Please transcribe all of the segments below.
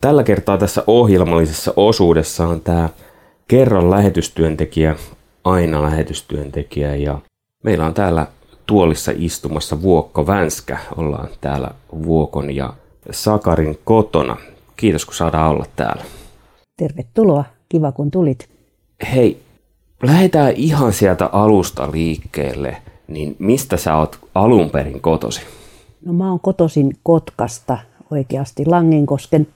Tällä kertaa tässä ohjelmallisessa osuudessa on tämä kerran lähetystyöntekijä, aina lähetystyöntekijä ja meillä on täällä tuolissa istumassa Vuokko Vänskä. Ollaan täällä Vuokon ja Sakarin kotona. Kiitos kun saadaan olla täällä. Tervetuloa, kiva kun tulit. Hei, lähdetään ihan sieltä alusta liikkeelle. Niin mistä sä oot alun perin kotosi? No mä oon kotosin Kotkasta, oikeasti Langinkosken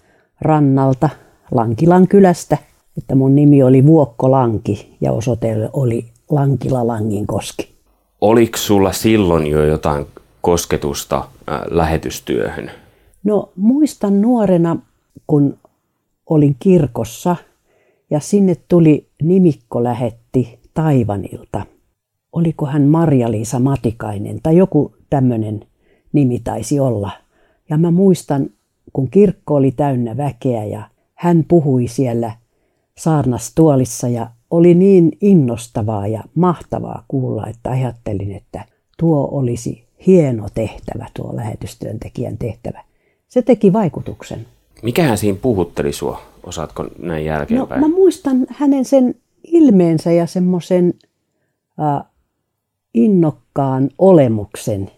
rannalta, Lankilan kylästä. Että mun nimi oli Vuokko Lanki ja osoite oli Lankila Langinkoski. Oliko sulla silloin jo jotain kosketusta äh, lähetystyöhön? No muistan nuorena, kun olin kirkossa ja sinne tuli nimikko lähetti Taivanilta. Oliko hän Marja-Liisa Matikainen tai joku tämmöinen nimi taisi olla. Ja mä muistan, kun kirkko oli täynnä väkeä ja hän puhui siellä saarnastuolissa ja oli niin innostavaa ja mahtavaa kuulla, että ajattelin, että tuo olisi hieno tehtävä, tuo lähetystyöntekijän tehtävä. Se teki vaikutuksen. Mikähän siinä puhutteli sua? Osaatko näin jälkeenpäin? No, mä muistan hänen sen ilmeensä ja semmoisen äh, innokkaan olemuksen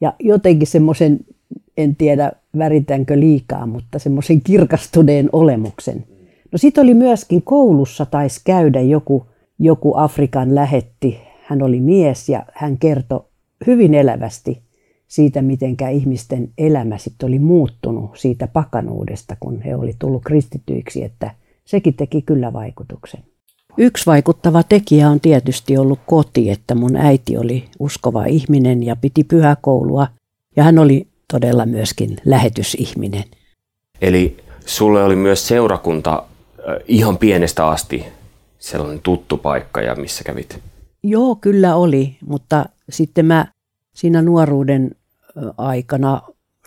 ja jotenkin semmoisen, en tiedä väritänkö liikaa, mutta semmoisen kirkastuneen olemuksen. No sitten oli myöskin koulussa taisi käydä joku, joku Afrikan lähetti. Hän oli mies ja hän kertoi hyvin elävästi siitä, miten ihmisten elämä sitten oli muuttunut siitä pakanuudesta, kun he oli tullut kristityiksi, että sekin teki kyllä vaikutuksen. Yksi vaikuttava tekijä on tietysti ollut koti, että mun äiti oli uskova ihminen ja piti pyhäkoulua ja hän oli todella myöskin lähetysihminen. Eli sulle oli myös seurakunta ihan pienestä asti sellainen tuttu paikka ja missä kävit? Joo, kyllä oli, mutta sitten mä siinä nuoruuden aikana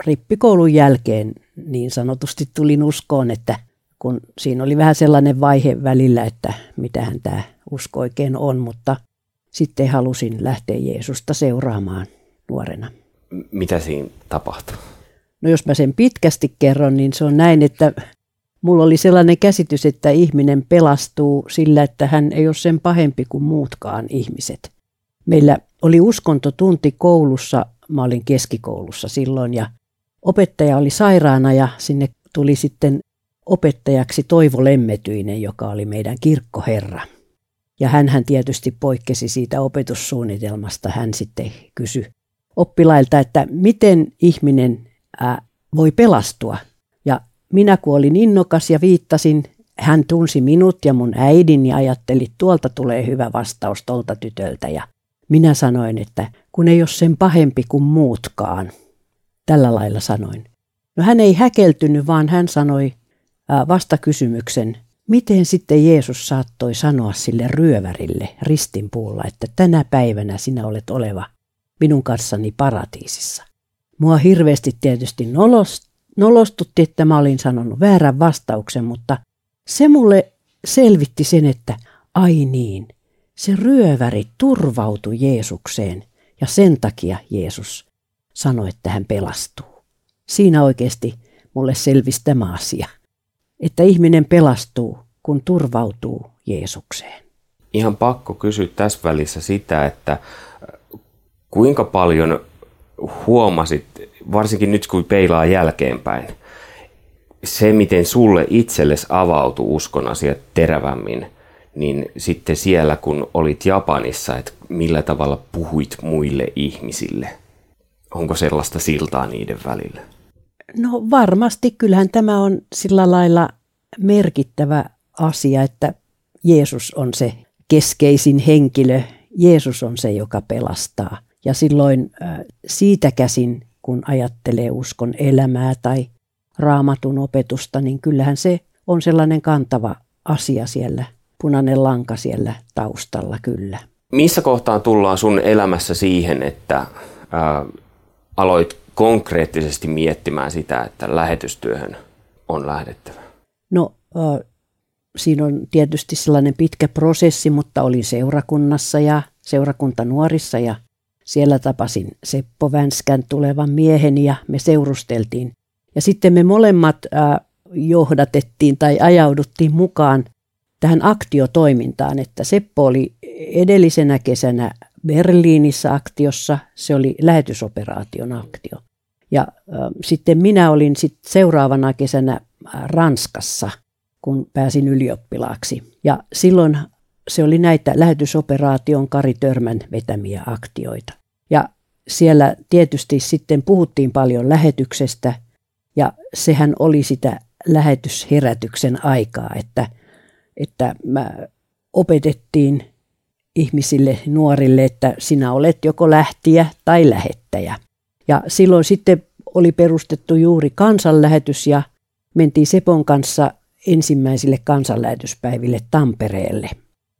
rippikoulun jälkeen niin sanotusti tulin uskoon, että kun siinä oli vähän sellainen vaihe välillä, että mitähän tämä usko oikein on, mutta sitten halusin lähteä Jeesusta seuraamaan nuorena. Mitä siinä tapahtui? No jos mä sen pitkästi kerron, niin se on näin, että mulla oli sellainen käsitys, että ihminen pelastuu sillä, että hän ei ole sen pahempi kuin muutkaan ihmiset. Meillä oli uskontotunti koulussa, mä olin keskikoulussa silloin ja opettaja oli sairaana ja sinne tuli sitten opettajaksi Toivo Lemmetyinen, joka oli meidän kirkkoherra. Ja hän tietysti poikkesi siitä opetussuunnitelmasta. Hän sitten kysyi oppilailta, että miten ihminen ää, voi pelastua. Ja minä kun olin innokas ja viittasin, hän tunsi minut ja mun äidin ja ajatteli, tuolta tulee hyvä vastaus tuolta tytöltä. Ja minä sanoin, että kun ei ole sen pahempi kuin muutkaan. Tällä lailla sanoin. No hän ei häkeltynyt, vaan hän sanoi vastakysymyksen, miten sitten Jeesus saattoi sanoa sille ryövärille ristinpuulla, että tänä päivänä sinä olet oleva minun kanssani paratiisissa. Mua hirveästi tietysti nolostutti, että mä olin sanonut väärän vastauksen, mutta se mulle selvitti sen, että ai niin, se ryöväri turvautui Jeesukseen ja sen takia Jeesus sanoi, että hän pelastuu. Siinä oikeasti mulle selvisi tämä asia että ihminen pelastuu, kun turvautuu Jeesukseen. Ihan pakko kysyä tässä välissä sitä, että kuinka paljon huomasit, varsinkin nyt kun peilaa jälkeenpäin, se miten sulle itsellesi avautui uskon asiat terävämmin, niin sitten siellä kun olit Japanissa, että millä tavalla puhuit muille ihmisille? Onko sellaista siltaa niiden välillä? No varmasti, kyllähän tämä on sillä lailla merkittävä asia, että Jeesus on se keskeisin henkilö. Jeesus on se, joka pelastaa. Ja silloin siitä käsin, kun ajattelee uskon elämää tai raamatun opetusta, niin kyllähän se on sellainen kantava asia siellä, punainen lanka siellä taustalla kyllä. Missä kohtaan tullaan sun elämässä siihen, että aloit konkreettisesti miettimään sitä, että lähetystyöhön on lähdettävä? No, äh, siinä on tietysti sellainen pitkä prosessi, mutta olin seurakunnassa ja seurakuntanuorissa ja siellä tapasin Seppo Vänskän tulevan miehen ja me seurusteltiin. Ja sitten me molemmat äh, johdatettiin tai ajauduttiin mukaan tähän aktiotoimintaan, että Seppo oli edellisenä kesänä Berliinissä aktiossa, se oli lähetysoperaation aktio. Ja äh, sitten minä olin sit seuraavana kesänä Ranskassa, kun pääsin ylioppilaaksi. Ja silloin se oli näitä lähetysoperaation Kari Törmän vetämiä aktioita. Ja siellä tietysti sitten puhuttiin paljon lähetyksestä ja sehän oli sitä lähetysherätyksen aikaa, että, että mä opetettiin ihmisille, nuorille, että sinä olet joko lähtiä tai lähettäjä. Ja silloin sitten oli perustettu juuri kansanlähetys ja mentiin Sepon kanssa ensimmäisille kansanlähetyspäiville Tampereelle.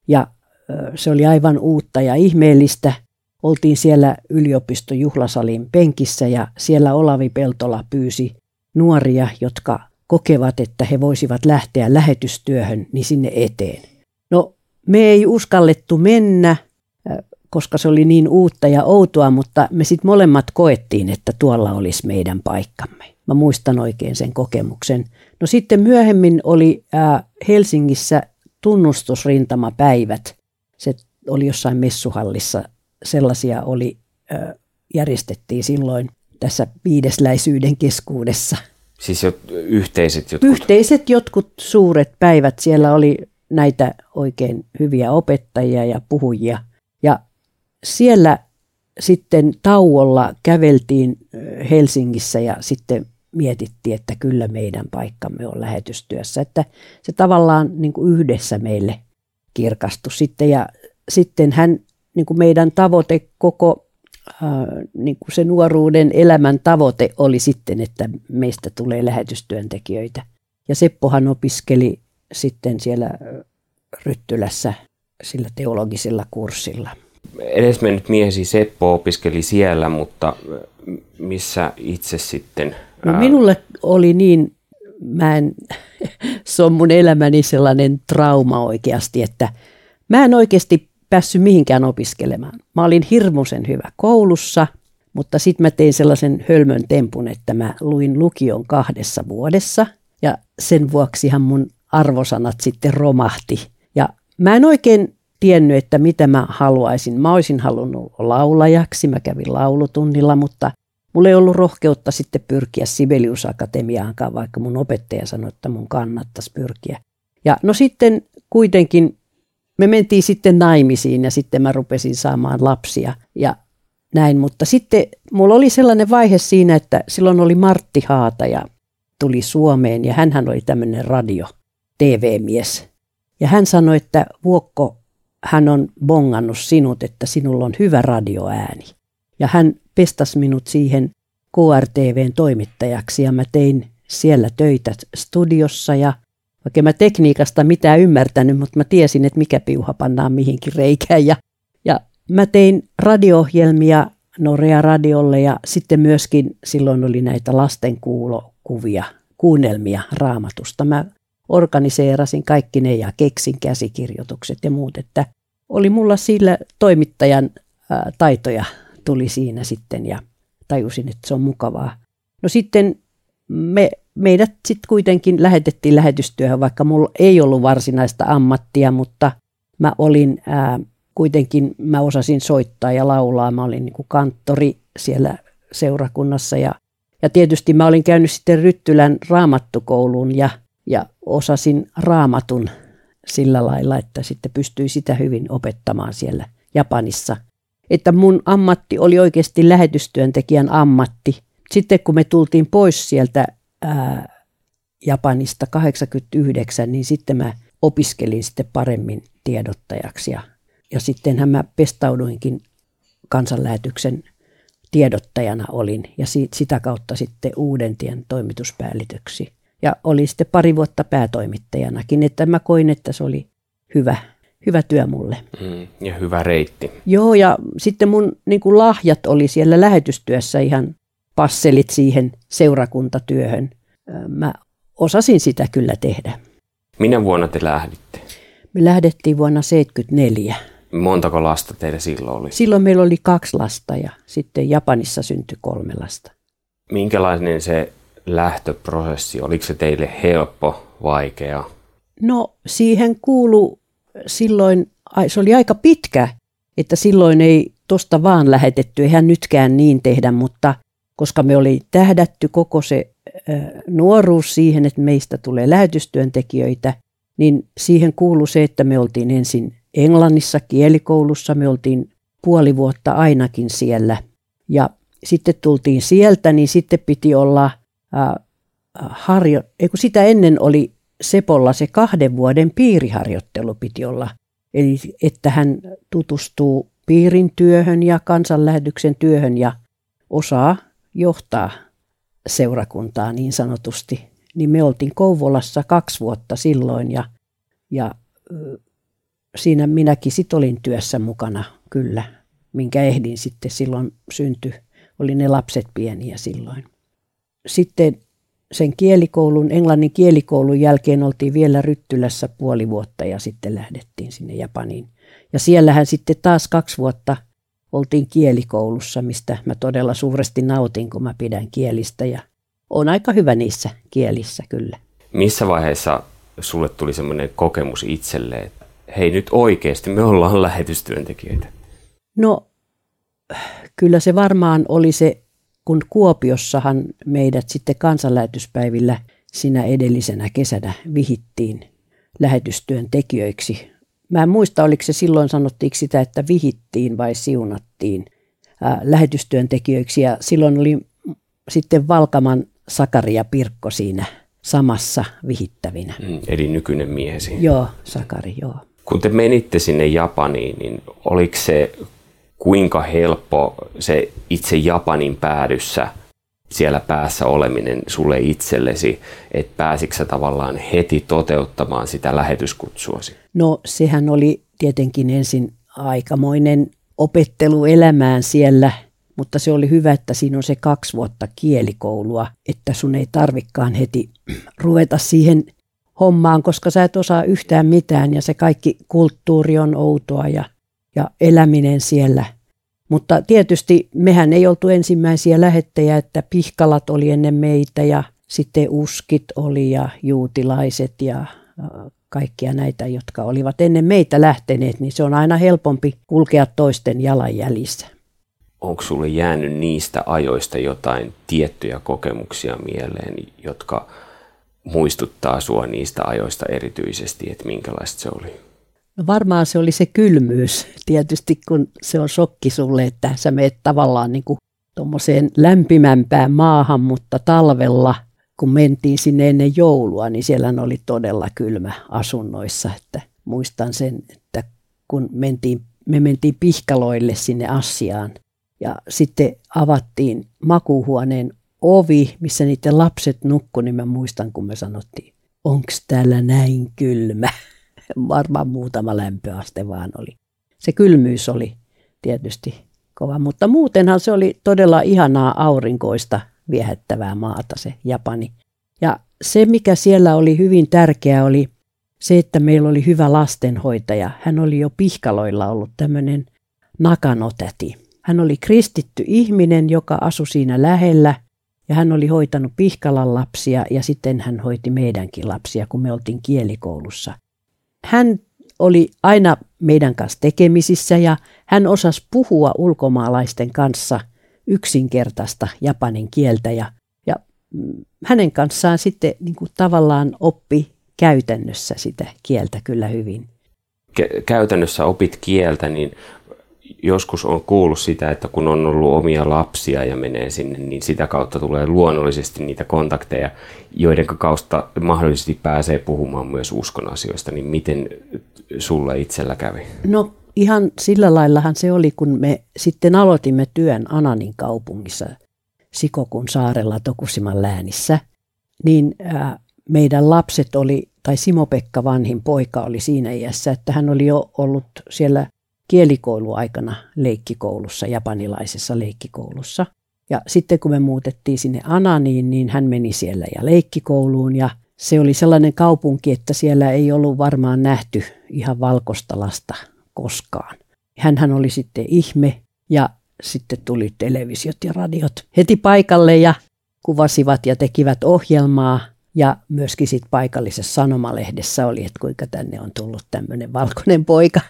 Ja se oli aivan uutta ja ihmeellistä. Oltiin siellä yliopistojuhlasalin penkissä ja siellä Olavi Peltola pyysi nuoria, jotka kokevat, että he voisivat lähteä lähetystyöhön, niin sinne eteen. No, me ei uskallettu mennä, koska se oli niin uutta ja outoa, mutta me sitten molemmat koettiin, että tuolla olisi meidän paikkamme. Mä muistan oikein sen kokemuksen. No sitten myöhemmin oli Helsingissä tunnustusrintamapäivät. Se oli jossain messuhallissa. Sellaisia oli, järjestettiin silloin tässä viidesläisyyden keskuudessa. Siis jo yhteiset jotkut? Yhteiset jotkut suuret päivät. Siellä oli näitä oikein hyviä opettajia ja puhujia. Ja siellä sitten tauolla käveltiin Helsingissä ja sitten mietittiin, että kyllä meidän paikkamme on lähetystyössä. Että se tavallaan niin kuin yhdessä meille kirkastui sitten ja sitten hän, niin kuin meidän tavoite koko äh, niin kuin se nuoruuden elämän tavoite oli sitten, että meistä tulee lähetystyöntekijöitä. Ja Seppohan opiskeli sitten siellä Ryttylässä sillä teologisella kurssilla. Edesmennyt miehesi Seppo opiskeli siellä, mutta missä itse sitten No minulle oli niin, mä en, se on mun elämäni sellainen trauma oikeasti, että mä en oikeasti päässyt mihinkään opiskelemaan. Mä olin hirmuisen hyvä koulussa, mutta sitten mä tein sellaisen hölmön tempun, että mä luin lukion kahdessa vuodessa ja sen vuoksihan mun arvosanat sitten romahti. Ja mä en oikein tiennyt, että mitä mä haluaisin. Mä olisin halunnut laulajaksi, mä kävin laulutunnilla, mutta Mulla ei ollut rohkeutta sitten pyrkiä Sibelius Akatemiaankaan, vaikka mun opettaja sanoi, että mun kannattaisi pyrkiä. Ja no sitten kuitenkin me mentiin sitten naimisiin ja sitten mä rupesin saamaan lapsia ja näin. Mutta sitten mulla oli sellainen vaihe siinä, että silloin oli Martti Haata ja tuli Suomeen ja hän oli tämmöinen radio, TV-mies. Ja hän sanoi, että Vuokko, hän on bongannut sinut, että sinulla on hyvä radioääni. Ja hän pestas minut siihen KRTVn toimittajaksi ja mä tein siellä töitä studiossa ja vaikka mä tekniikasta mitään ymmärtänyt, mutta mä tiesin, että mikä piuha pannaan mihinkin reikään. Ja, ja mä tein radio-ohjelmia Norea radiolle ja sitten myöskin silloin oli näitä lastenkuulokuvia, kuunnelmia raamatusta. Mä organiseerasin kaikki ne ja keksin käsikirjoitukset ja muut, että oli mulla sillä toimittajan ää, taitoja tuli siinä sitten ja tajusin, että se on mukavaa. No sitten me, meidät sitten kuitenkin lähetettiin lähetystyöhön, vaikka mulla ei ollut varsinaista ammattia, mutta mä olin ää, kuitenkin, mä osasin soittaa ja laulaa. Mä olin niin kuin kanttori siellä seurakunnassa ja, ja tietysti mä olin käynyt sitten Ryttylän raamattukouluun ja, ja osasin raamatun sillä lailla, että sitten pystyi sitä hyvin opettamaan siellä Japanissa – että mun ammatti oli oikeasti lähetystyöntekijän ammatti. Sitten kun me tultiin pois sieltä ää, Japanista 89, niin sitten mä opiskelin sitten paremmin tiedottajaksi ja, ja sittenhän mä pestauduinkin kansanlähetyksen tiedottajana olin ja siitä, sitä kautta sitten Uudentien toimituspäällitöksi. Ja olin sitten pari vuotta päätoimittajanakin, että mä koin, että se oli hyvä hyvä työ mulle. Mm, ja hyvä reitti. Joo, ja sitten mun niin kuin lahjat oli siellä lähetystyössä ihan passelit siihen seurakuntatyöhön. Mä osasin sitä kyllä tehdä. Minä vuonna te lähditte? Me lähdettiin vuonna 1974. Montako lasta teillä silloin oli? Silloin meillä oli kaksi lasta ja sitten Japanissa syntyi kolme lasta. Minkälainen se lähtöprosessi? Oliko se teille helppo, vaikea? No siihen kuulu silloin, se oli aika pitkä, että silloin ei tosta vaan lähetetty, eihän nytkään niin tehdä, mutta koska me oli tähdätty koko se nuoruus siihen, että meistä tulee lähetystyöntekijöitä, niin siihen kuului se, että me oltiin ensin Englannissa kielikoulussa, me oltiin puoli vuotta ainakin siellä. Ja sitten tultiin sieltä, niin sitten piti olla äh, harjo, ei kun sitä ennen oli Sepolla se kahden vuoden piiriharjoittelu piti olla. Eli että hän tutustuu piirin työhön ja kansanlähetyksen työhön ja osaa johtaa seurakuntaa niin sanotusti. Niin me oltiin Kouvolassa kaksi vuotta silloin ja, ja siinä minäkin sit olin työssä mukana kyllä, minkä ehdin sitten silloin synty. Oli ne lapset pieniä silloin. Sitten sen kielikoulun, englannin kielikoulun jälkeen oltiin vielä Ryttylässä puoli vuotta ja sitten lähdettiin sinne Japaniin. Ja siellähän sitten taas kaksi vuotta oltiin kielikoulussa, mistä mä todella suuresti nautin, kun mä pidän kielistä ja on aika hyvä niissä kielissä kyllä. Missä vaiheessa sulle tuli semmoinen kokemus itselle, että hei nyt oikeasti me ollaan lähetystyöntekijöitä? No kyllä se varmaan oli se, kun Kuopiossahan meidät sitten kansanlähetyspäivillä sinä edellisenä kesänä vihittiin lähetystyöntekijöiksi Mä en muista, oliko se silloin sanottiinko sitä, että vihittiin vai siunattiin ää, lähetystyöntekijöiksi. Ja silloin oli sitten Valkaman Sakari ja Pirkko siinä samassa vihittävinä. Mm, eli nykyinen miehesi. Joo, Sakari, joo. Kun te menitte sinne Japaniin, niin oliko se kuinka helppo se itse Japanin päädyssä – siellä päässä oleminen sulle itsellesi, että pääsitkö tavallaan heti toteuttamaan sitä lähetyskutsuasi? No sehän oli tietenkin ensin aikamoinen opettelu elämään siellä, mutta se oli hyvä, että siinä on se kaksi vuotta kielikoulua, että sun ei tarvikkaan heti ruveta siihen hommaan, koska sä et osaa yhtään mitään ja se kaikki kulttuuri on outoa ja, ja eläminen siellä mutta tietysti mehän ei oltu ensimmäisiä lähettejä, että pihkalat oli ennen meitä ja sitten uskit oli ja juutilaiset ja kaikkia näitä, jotka olivat ennen meitä lähteneet, niin se on aina helpompi kulkea toisten jalanjäljissä. Onko sulle jäänyt niistä ajoista jotain tiettyjä kokemuksia mieleen, jotka muistuttaa sua niistä ajoista erityisesti, että minkälaista se oli? No varmaan se oli se kylmyys tietysti, kun se on shokki sulle, että sä meet tavallaan niin kuin tuommoiseen lämpimämpään maahan, mutta talvella, kun mentiin sinne ennen joulua, niin siellä oli todella kylmä asunnoissa. Että muistan sen, että kun mentiin, me mentiin pihkaloille sinne Assiaan ja sitten avattiin makuuhuoneen ovi, missä niiden lapset nukku, niin mä muistan, kun me sanottiin, onko täällä näin kylmä? Varmaan muutama lämpöaste vaan oli. Se kylmyys oli tietysti kova, mutta muutenhan se oli todella ihanaa aurinkoista viehättävää maata se Japani. Ja se, mikä siellä oli hyvin tärkeää, oli se, että meillä oli hyvä lastenhoitaja. Hän oli jo pihkaloilla ollut tämmöinen nakanotäti. Hän oli kristitty ihminen, joka asui siinä lähellä ja hän oli hoitanut Pihkalan lapsia ja sitten hän hoiti meidänkin lapsia, kun me oltiin kielikoulussa hän oli aina meidän kanssa tekemisissä ja hän osasi puhua ulkomaalaisten kanssa yksinkertaista japanin kieltä ja, ja mm, hänen kanssaan sitten niin kuin tavallaan oppi käytännössä sitä kieltä kyllä hyvin. Käytännössä opit kieltä, niin joskus on kuullut sitä, että kun on ollut omia lapsia ja menee sinne, niin sitä kautta tulee luonnollisesti niitä kontakteja, joiden kautta mahdollisesti pääsee puhumaan myös uskon asioista. Niin miten sulla itsellä kävi? No ihan sillä laillahan se oli, kun me sitten aloitimme työn Ananin kaupungissa Sikokun saarella Tokusiman läänissä, niin ää, meidän lapset oli, tai Simo-Pekka vanhin poika oli siinä iässä, että hän oli jo ollut siellä kielikouluaikana leikkikoulussa, japanilaisessa leikkikoulussa. Ja sitten kun me muutettiin sinne Ananiin, niin hän meni siellä ja leikkikouluun ja se oli sellainen kaupunki, että siellä ei ollut varmaan nähty ihan valkoista lasta koskaan. Hänhän oli sitten ihme ja sitten tuli televisiot ja radiot heti paikalle ja kuvasivat ja tekivät ohjelmaa ja myöskin sit paikallisessa sanomalehdessä oli, että kuinka tänne on tullut tämmöinen valkoinen poika,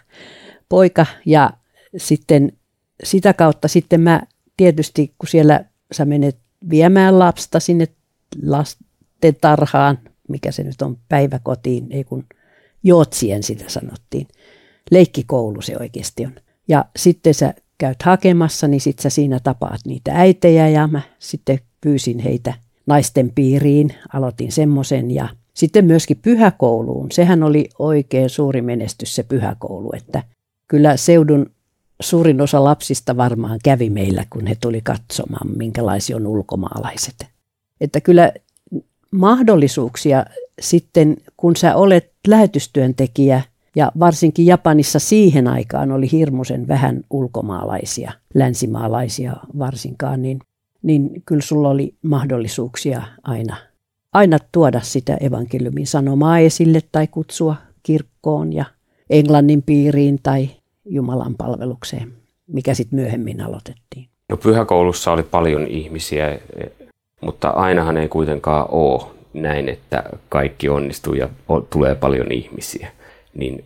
poika. Ja sitten sitä kautta sitten mä tietysti, kun siellä sä menet viemään lapsta sinne lastentarhaan, mikä se nyt on, päiväkotiin, ei kun jootsien sitä sanottiin. Leikkikoulu se oikeasti on. Ja sitten sä käyt hakemassa, niin sitten sä siinä tapaat niitä äitejä ja mä sitten pyysin heitä naisten piiriin, aloitin semmoisen ja sitten myöskin pyhäkouluun. Sehän oli oikein suuri menestys se pyhäkoulu, että kyllä seudun suurin osa lapsista varmaan kävi meillä, kun he tuli katsomaan, minkälaisia on ulkomaalaiset. Että kyllä mahdollisuuksia sitten, kun sä olet lähetystyöntekijä, ja varsinkin Japanissa siihen aikaan oli hirmuisen vähän ulkomaalaisia, länsimaalaisia varsinkaan, niin, niin kyllä sulla oli mahdollisuuksia aina, aina tuoda sitä evankeliumin sanomaa esille tai kutsua kirkkoon ja englannin piiriin tai Jumalan palvelukseen, mikä sitten myöhemmin aloitettiin. No pyhäkoulussa oli paljon ihmisiä, mutta ainahan ei kuitenkaan ole näin, että kaikki onnistuu ja tulee paljon ihmisiä. Niin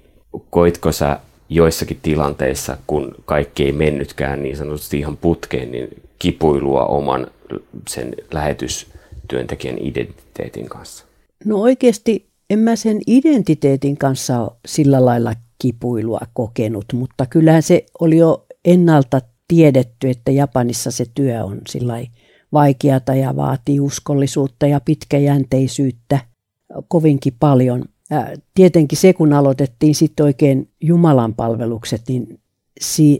koitko sä joissakin tilanteissa, kun kaikki ei mennytkään niin sanotusti ihan putkeen, niin kipuilua oman sen lähetystyöntekijän identiteetin kanssa? No oikeasti en mä sen identiteetin kanssa ole sillä lailla kipuilua kokenut, mutta kyllähän se oli jo ennalta tiedetty, että Japanissa se työ on sillä vaikeata ja vaatii uskollisuutta ja pitkäjänteisyyttä kovinkin paljon. Tietenkin se, kun aloitettiin sitten oikein Jumalan palvelukset, niin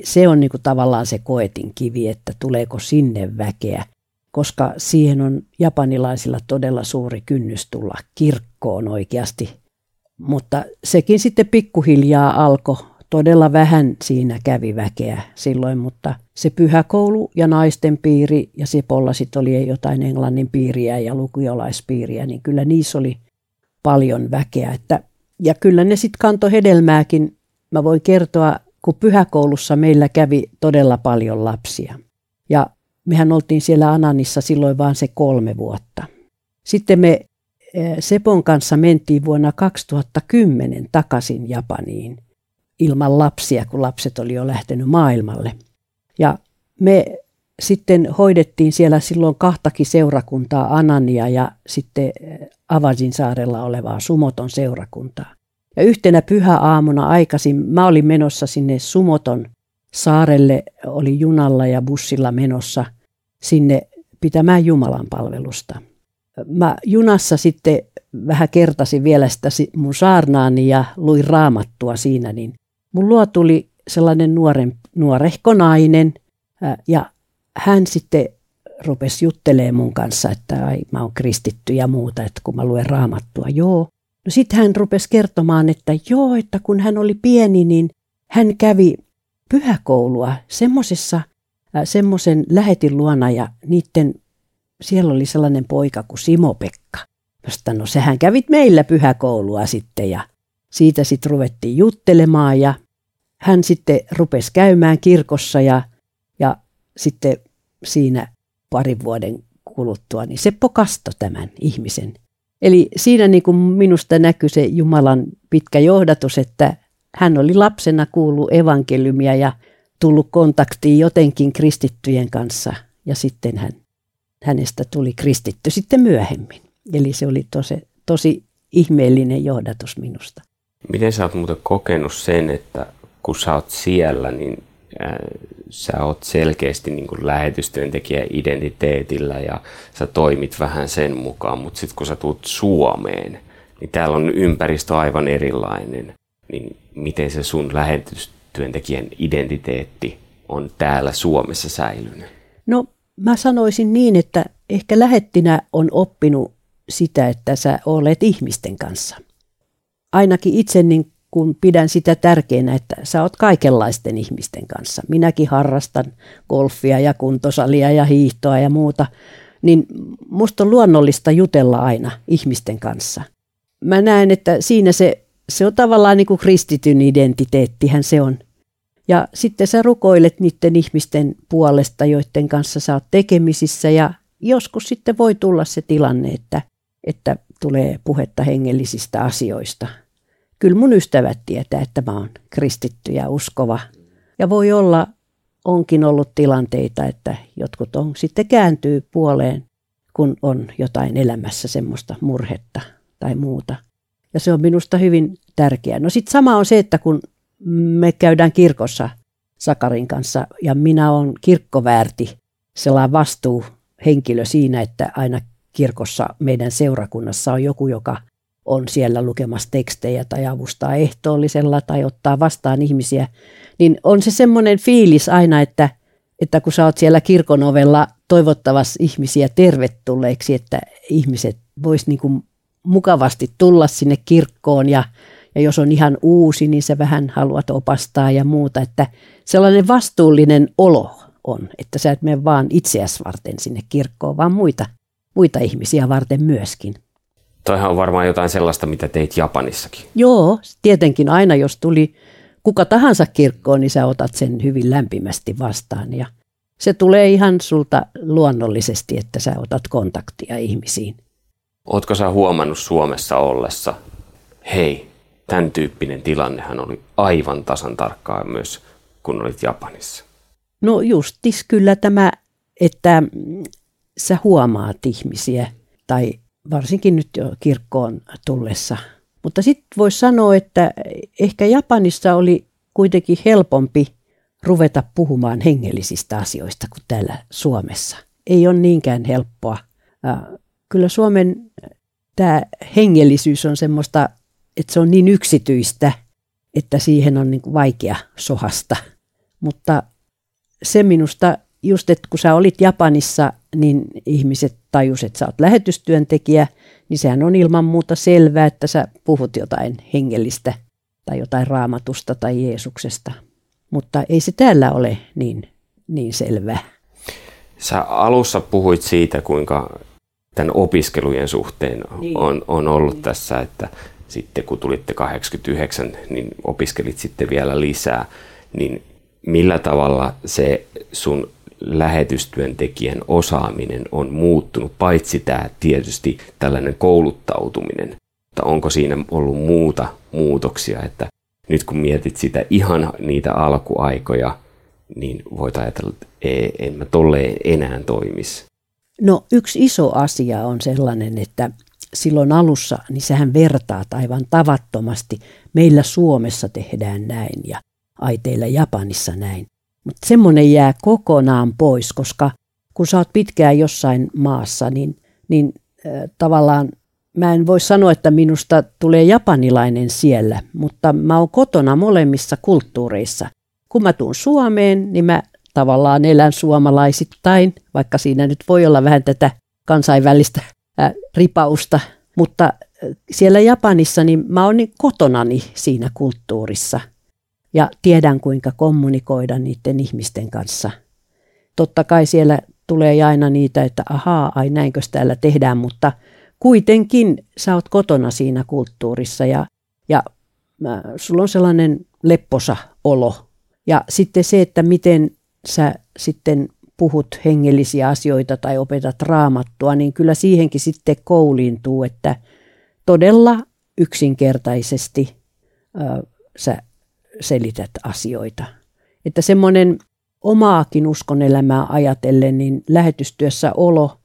se on niin kuin tavallaan se koetin kivi, että tuleeko sinne väkeä, koska siihen on japanilaisilla todella suuri kynnys tulla kirkkoon oikeasti mutta sekin sitten pikkuhiljaa alkoi. Todella vähän siinä kävi väkeä silloin, mutta se pyhäkoulu ja naisten piiri ja Sepolla sitten oli jotain englannin piiriä ja lukiolaispiiriä, niin kyllä niissä oli paljon väkeä. Että, ja kyllä ne sitten kanto hedelmääkin. Mä voin kertoa, kun pyhäkoulussa meillä kävi todella paljon lapsia. Ja mehän oltiin siellä Ananissa silloin vain se kolme vuotta. Sitten me Eh, Sepon kanssa mentiin vuonna 2010 takaisin Japaniin ilman lapsia, kun lapset oli jo lähtenyt maailmalle. Ja me sitten hoidettiin siellä silloin kahtakin seurakuntaa, Anania ja sitten eh, Avajin saarella olevaa Sumoton seurakuntaa. Ja yhtenä pyhäaamuna aikaisin mä olin menossa sinne Sumoton saarelle, oli junalla ja bussilla menossa sinne pitämään Jumalan palvelusta mä junassa sitten vähän kertasin vielä sitä mun saarnaani ja luin raamattua siinä, niin mun luo tuli sellainen nuoren, nuorehko nainen ja hän sitten rupesi juttelemaan mun kanssa, että ai, mä oon kristitty ja muuta, että kun mä luen raamattua, joo. No sitten hän rupesi kertomaan, että joo, että kun hän oli pieni, niin hän kävi pyhäkoulua semmoisessa semmoisen lähetin luona ja niiden siellä oli sellainen poika kuin Simo-Pekka. Mä no sehän kävit meillä pyhäkoulua sitten ja siitä sitten ruvettiin juttelemaan ja hän sitten rupesi käymään kirkossa ja, ja sitten siinä parin vuoden kuluttua, niin se pokasto tämän ihmisen. Eli siinä niin kuin minusta näkyy se Jumalan pitkä johdatus, että hän oli lapsena kuullut evankeliumia ja tullut kontaktiin jotenkin kristittyjen kanssa ja sitten hän hänestä tuli kristitty sitten myöhemmin. Eli se oli tosi, tosi ihmeellinen johdatus minusta. Miten sä oot muuten kokenut sen, että kun sä oot siellä, niin äh, sä oot selkeästi niin kuin lähetystyöntekijä identiteetillä ja sä toimit vähän sen mukaan, mutta sitten kun sä tuut Suomeen, niin täällä on ympäristö aivan erilainen. Niin miten se sun lähetystyöntekijän identiteetti on täällä Suomessa säilynyt? No Mä sanoisin niin, että ehkä lähettinä on oppinut sitä, että sä olet ihmisten kanssa. Ainakin itse niin kun pidän sitä tärkeänä, että sä oot kaikenlaisten ihmisten kanssa. Minäkin harrastan golfia ja kuntosalia ja hiihtoa ja muuta, niin musta on luonnollista jutella aina ihmisten kanssa. Mä näen, että siinä se, se on tavallaan niin kuin kristityn identiteettihän se on. Ja sitten sä rukoilet niiden ihmisten puolesta, joiden kanssa sä oot tekemisissä ja joskus sitten voi tulla se tilanne, että, että tulee puhetta hengellisistä asioista. Kyllä mun ystävät tietää, että mä oon kristitty ja uskova. Ja voi olla, onkin ollut tilanteita, että jotkut on sitten kääntyy puoleen, kun on jotain elämässä semmoista murhetta tai muuta. Ja se on minusta hyvin tärkeää. No sitten sama on se, että kun me käydään kirkossa Sakarin kanssa ja minä olen kirkkoväärti, sellainen vastuuhenkilö siinä, että aina kirkossa meidän seurakunnassa on joku, joka on siellä lukemassa tekstejä tai avustaa ehtoollisella tai ottaa vastaan ihmisiä, niin on se semmoinen fiilis aina, että, että kun sä oot siellä kirkon ovella toivottavassa ihmisiä tervetulleeksi, että ihmiset vois niin kuin mukavasti tulla sinne kirkkoon ja, ja jos on ihan uusi, niin sä vähän haluat opastaa ja muuta, että sellainen vastuullinen olo on, että sä et mene vaan itseäsi varten sinne kirkkoon, vaan muita, muita ihmisiä varten myöskin. Toihan on varmaan jotain sellaista, mitä teit Japanissakin. Joo, tietenkin aina jos tuli kuka tahansa kirkkoon, niin sä otat sen hyvin lämpimästi vastaan ja se tulee ihan sulta luonnollisesti, että sä otat kontaktia ihmisiin. Ootko sä huomannut Suomessa ollessa, hei, tämän tyyppinen tilannehan oli aivan tasan tarkkaan myös, kun olit Japanissa? No justis kyllä tämä, että sä huomaat ihmisiä, tai varsinkin nyt jo kirkkoon tullessa. Mutta sitten voisi sanoa, että ehkä Japanissa oli kuitenkin helpompi ruveta puhumaan hengellisistä asioista kuin täällä Suomessa. Ei ole niinkään helppoa. Kyllä Suomen tämä hengellisyys on semmoista, että se on niin yksityistä, että siihen on niin vaikea sohasta. Mutta se minusta just, että kun sä olit Japanissa, niin ihmiset tajusivat, että sä oot lähetystyöntekijä, niin sehän on ilman muuta selvää, että sä puhut jotain hengellistä tai jotain raamatusta tai Jeesuksesta. Mutta ei se täällä ole niin, niin selvää. Sä alussa puhuit siitä, kuinka tämän opiskelujen suhteen niin. on, on ollut niin. tässä, että sitten kun tulitte 89, niin opiskelit sitten vielä lisää, niin millä tavalla se sun lähetystyöntekijän osaaminen on muuttunut, paitsi tämä tietysti tällainen kouluttautuminen, mutta onko siinä ollut muuta muutoksia, että nyt kun mietit sitä ihan niitä alkuaikoja, niin voit ajatella, että en mä tolleen enää toimisi. No yksi iso asia on sellainen, että silloin alussa, niin sehän vertaat aivan tavattomasti. Meillä Suomessa tehdään näin ja aiteilla Japanissa näin. Mutta semmoinen jää kokonaan pois, koska kun sä oot pitkään jossain maassa, niin, niin äh, tavallaan mä en voi sanoa, että minusta tulee japanilainen siellä, mutta mä oon kotona molemmissa kulttuureissa. Kun mä tuun Suomeen, niin mä tavallaan elän suomalaisittain, vaikka siinä nyt voi olla vähän tätä kansainvälistä ripausta, mutta siellä Japanissa niin mä oon niin kotonani siinä kulttuurissa ja tiedän kuinka kommunikoida niiden ihmisten kanssa. Totta kai siellä tulee aina niitä, että ahaa, ai näinkö täällä tehdään, mutta kuitenkin sä oot kotona siinä kulttuurissa ja, ja sulla on sellainen lepposa olo. Ja sitten se, että miten sä sitten puhut hengellisiä asioita tai opetat raamattua, niin kyllä siihenkin sitten kouliintuu, että todella yksinkertaisesti ö, sä selität asioita. Että semmoinen omaakin uskon elämää ajatellen, niin lähetystyössä olo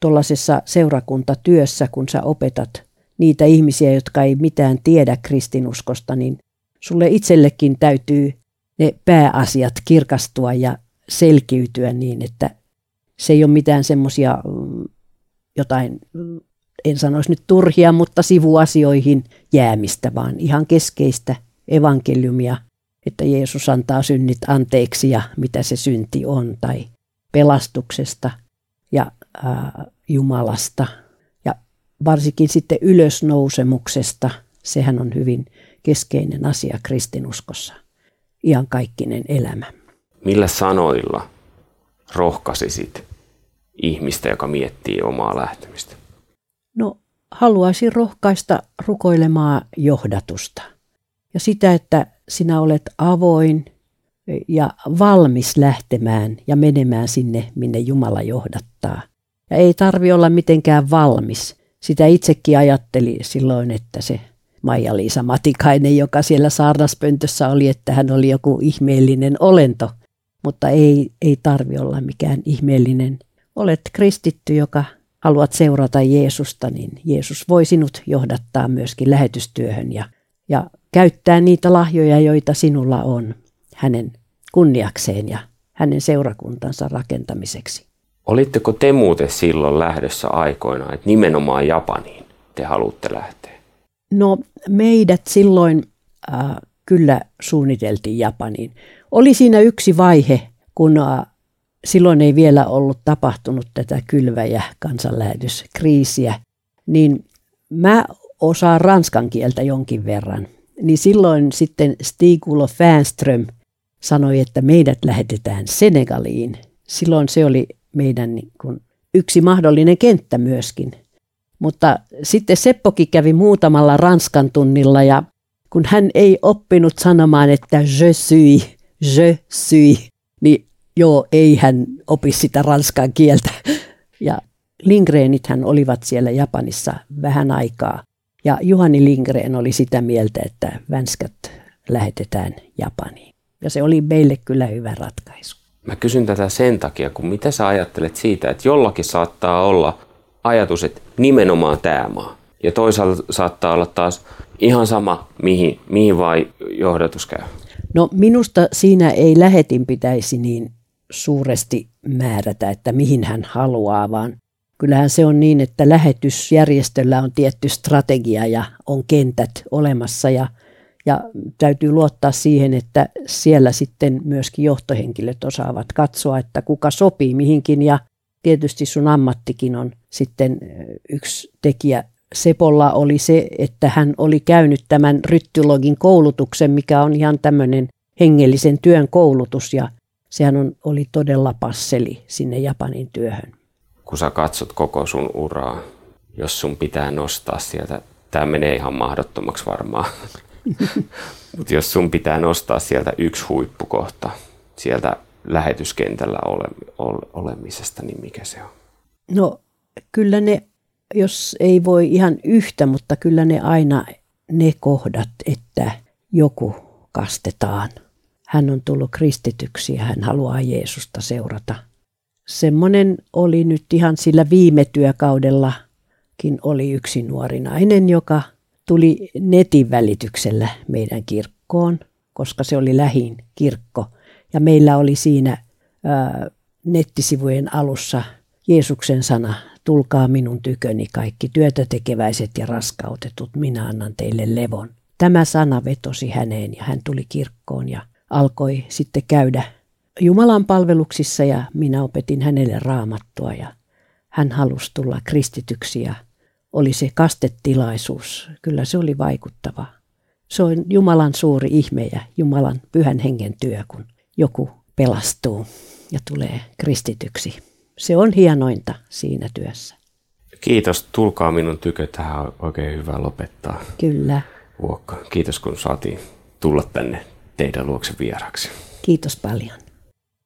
tuollaisessa seurakuntatyössä, kun sä opetat niitä ihmisiä, jotka ei mitään tiedä kristinuskosta, niin sulle itsellekin täytyy ne pääasiat kirkastua ja selkiytyä niin, että se ei ole mitään semmoisia mm, jotain, mm, en sanoisi nyt turhia, mutta sivuasioihin jäämistä, vaan ihan keskeistä evankeliumia, että Jeesus antaa synnit anteeksi ja mitä se synti on, tai pelastuksesta ja ää, Jumalasta ja varsinkin sitten ylösnousemuksesta. Sehän on hyvin keskeinen asia kristinuskossa iankaikkinen elämä. Millä sanoilla rohkaisisit ihmistä, joka miettii omaa lähtemistä? No, haluaisin rohkaista rukoilemaan johdatusta. Ja sitä, että sinä olet avoin ja valmis lähtemään ja menemään sinne, minne Jumala johdattaa. Ja ei tarvi olla mitenkään valmis. Sitä itsekin ajatteli silloin, että se Maija-Liisa Matikainen, joka siellä saarnaspöntössä oli, että hän oli joku ihmeellinen olento. Mutta ei, ei tarvi olla mikään ihmeellinen. Olet kristitty, joka haluat seurata Jeesusta, niin Jeesus voi sinut johdattaa myöskin lähetystyöhön ja, ja käyttää niitä lahjoja, joita sinulla on hänen kunniakseen ja hänen seurakuntansa rakentamiseksi. Olitteko te muuten silloin lähdössä aikoina, että nimenomaan Japaniin te haluatte lähteä? No meidät silloin äh, kyllä suunniteltiin Japaniin. Oli siinä yksi vaihe, kun äh, silloin ei vielä ollut tapahtunut tätä kylväjä kansanlähetyskriisiä, niin mä osaan ranskan kieltä jonkin verran. Niin silloin sitten Stig Olof Fänström sanoi, että meidät lähetetään Senegaliin. Silloin se oli meidän niin kuin yksi mahdollinen kenttä myöskin. Mutta sitten Seppokin kävi muutamalla ranskan tunnilla ja kun hän ei oppinut sanomaan, että je suis, je suis, niin joo, ei hän opi sitä ranskan kieltä. Ja Lindgrenithän olivat siellä Japanissa vähän aikaa. Ja Juhani Lindgren oli sitä mieltä, että vänskät lähetetään Japaniin. Ja se oli meille kyllä hyvä ratkaisu. Mä kysyn tätä sen takia, kun mitä sä ajattelet siitä, että jollakin saattaa olla ajatus, että nimenomaan tämä maa. Ja toisaalta saattaa olla taas ihan sama, mihin, mihin vai johdatus käy. No minusta siinä ei lähetin pitäisi niin suuresti määrätä, että mihin hän haluaa, vaan kyllähän se on niin, että lähetysjärjestöllä on tietty strategia ja on kentät olemassa ja, ja täytyy luottaa siihen, että siellä sitten myöskin johtohenkilöt osaavat katsoa, että kuka sopii mihinkin ja tietysti sun ammattikin on sitten yksi tekijä. Sepolla oli se, että hän oli käynyt tämän ryttylogin koulutuksen, mikä on ihan tämmöinen hengellisen työn koulutus ja sehän on, oli todella passeli sinne Japanin työhön. Kun sä katsot koko sun uraa, jos sun pitää nostaa sieltä, tämä menee ihan mahdottomaksi varmaan, mutta jos sun pitää nostaa sieltä yksi huippukohta sieltä lähetyskentällä ole, ole, olemisesta, niin mikä se on? No kyllä ne, jos ei voi ihan yhtä, mutta kyllä ne aina ne kohdat, että joku kastetaan – hän on tullut kristityksi ja hän haluaa Jeesusta seurata. Semmoinen oli nyt ihan sillä viime työkaudellakin oli yksi nuori nainen, joka tuli netin välityksellä meidän kirkkoon, koska se oli lähin kirkko. Ja meillä oli siinä ää, nettisivujen alussa Jeesuksen sana, tulkaa minun tyköni kaikki työtä tekeväiset ja raskautetut, minä annan teille levon. Tämä sana vetosi häneen ja hän tuli kirkkoon ja alkoi sitten käydä Jumalan palveluksissa ja minä opetin hänelle raamattua ja hän halusi tulla kristityksi ja oli se kastetilaisuus. Kyllä se oli vaikuttava. Se on Jumalan suuri ihme ja Jumalan pyhän hengen työ, kun joku pelastuu ja tulee kristityksi. Se on hienointa siinä työssä. Kiitos. Tulkaa minun tykö. Tähän on oikein hyvä lopettaa. Kyllä. Vuokka. Kiitos kun saatiin tulla tänne teidän luokse vieraksi. Kiitos paljon.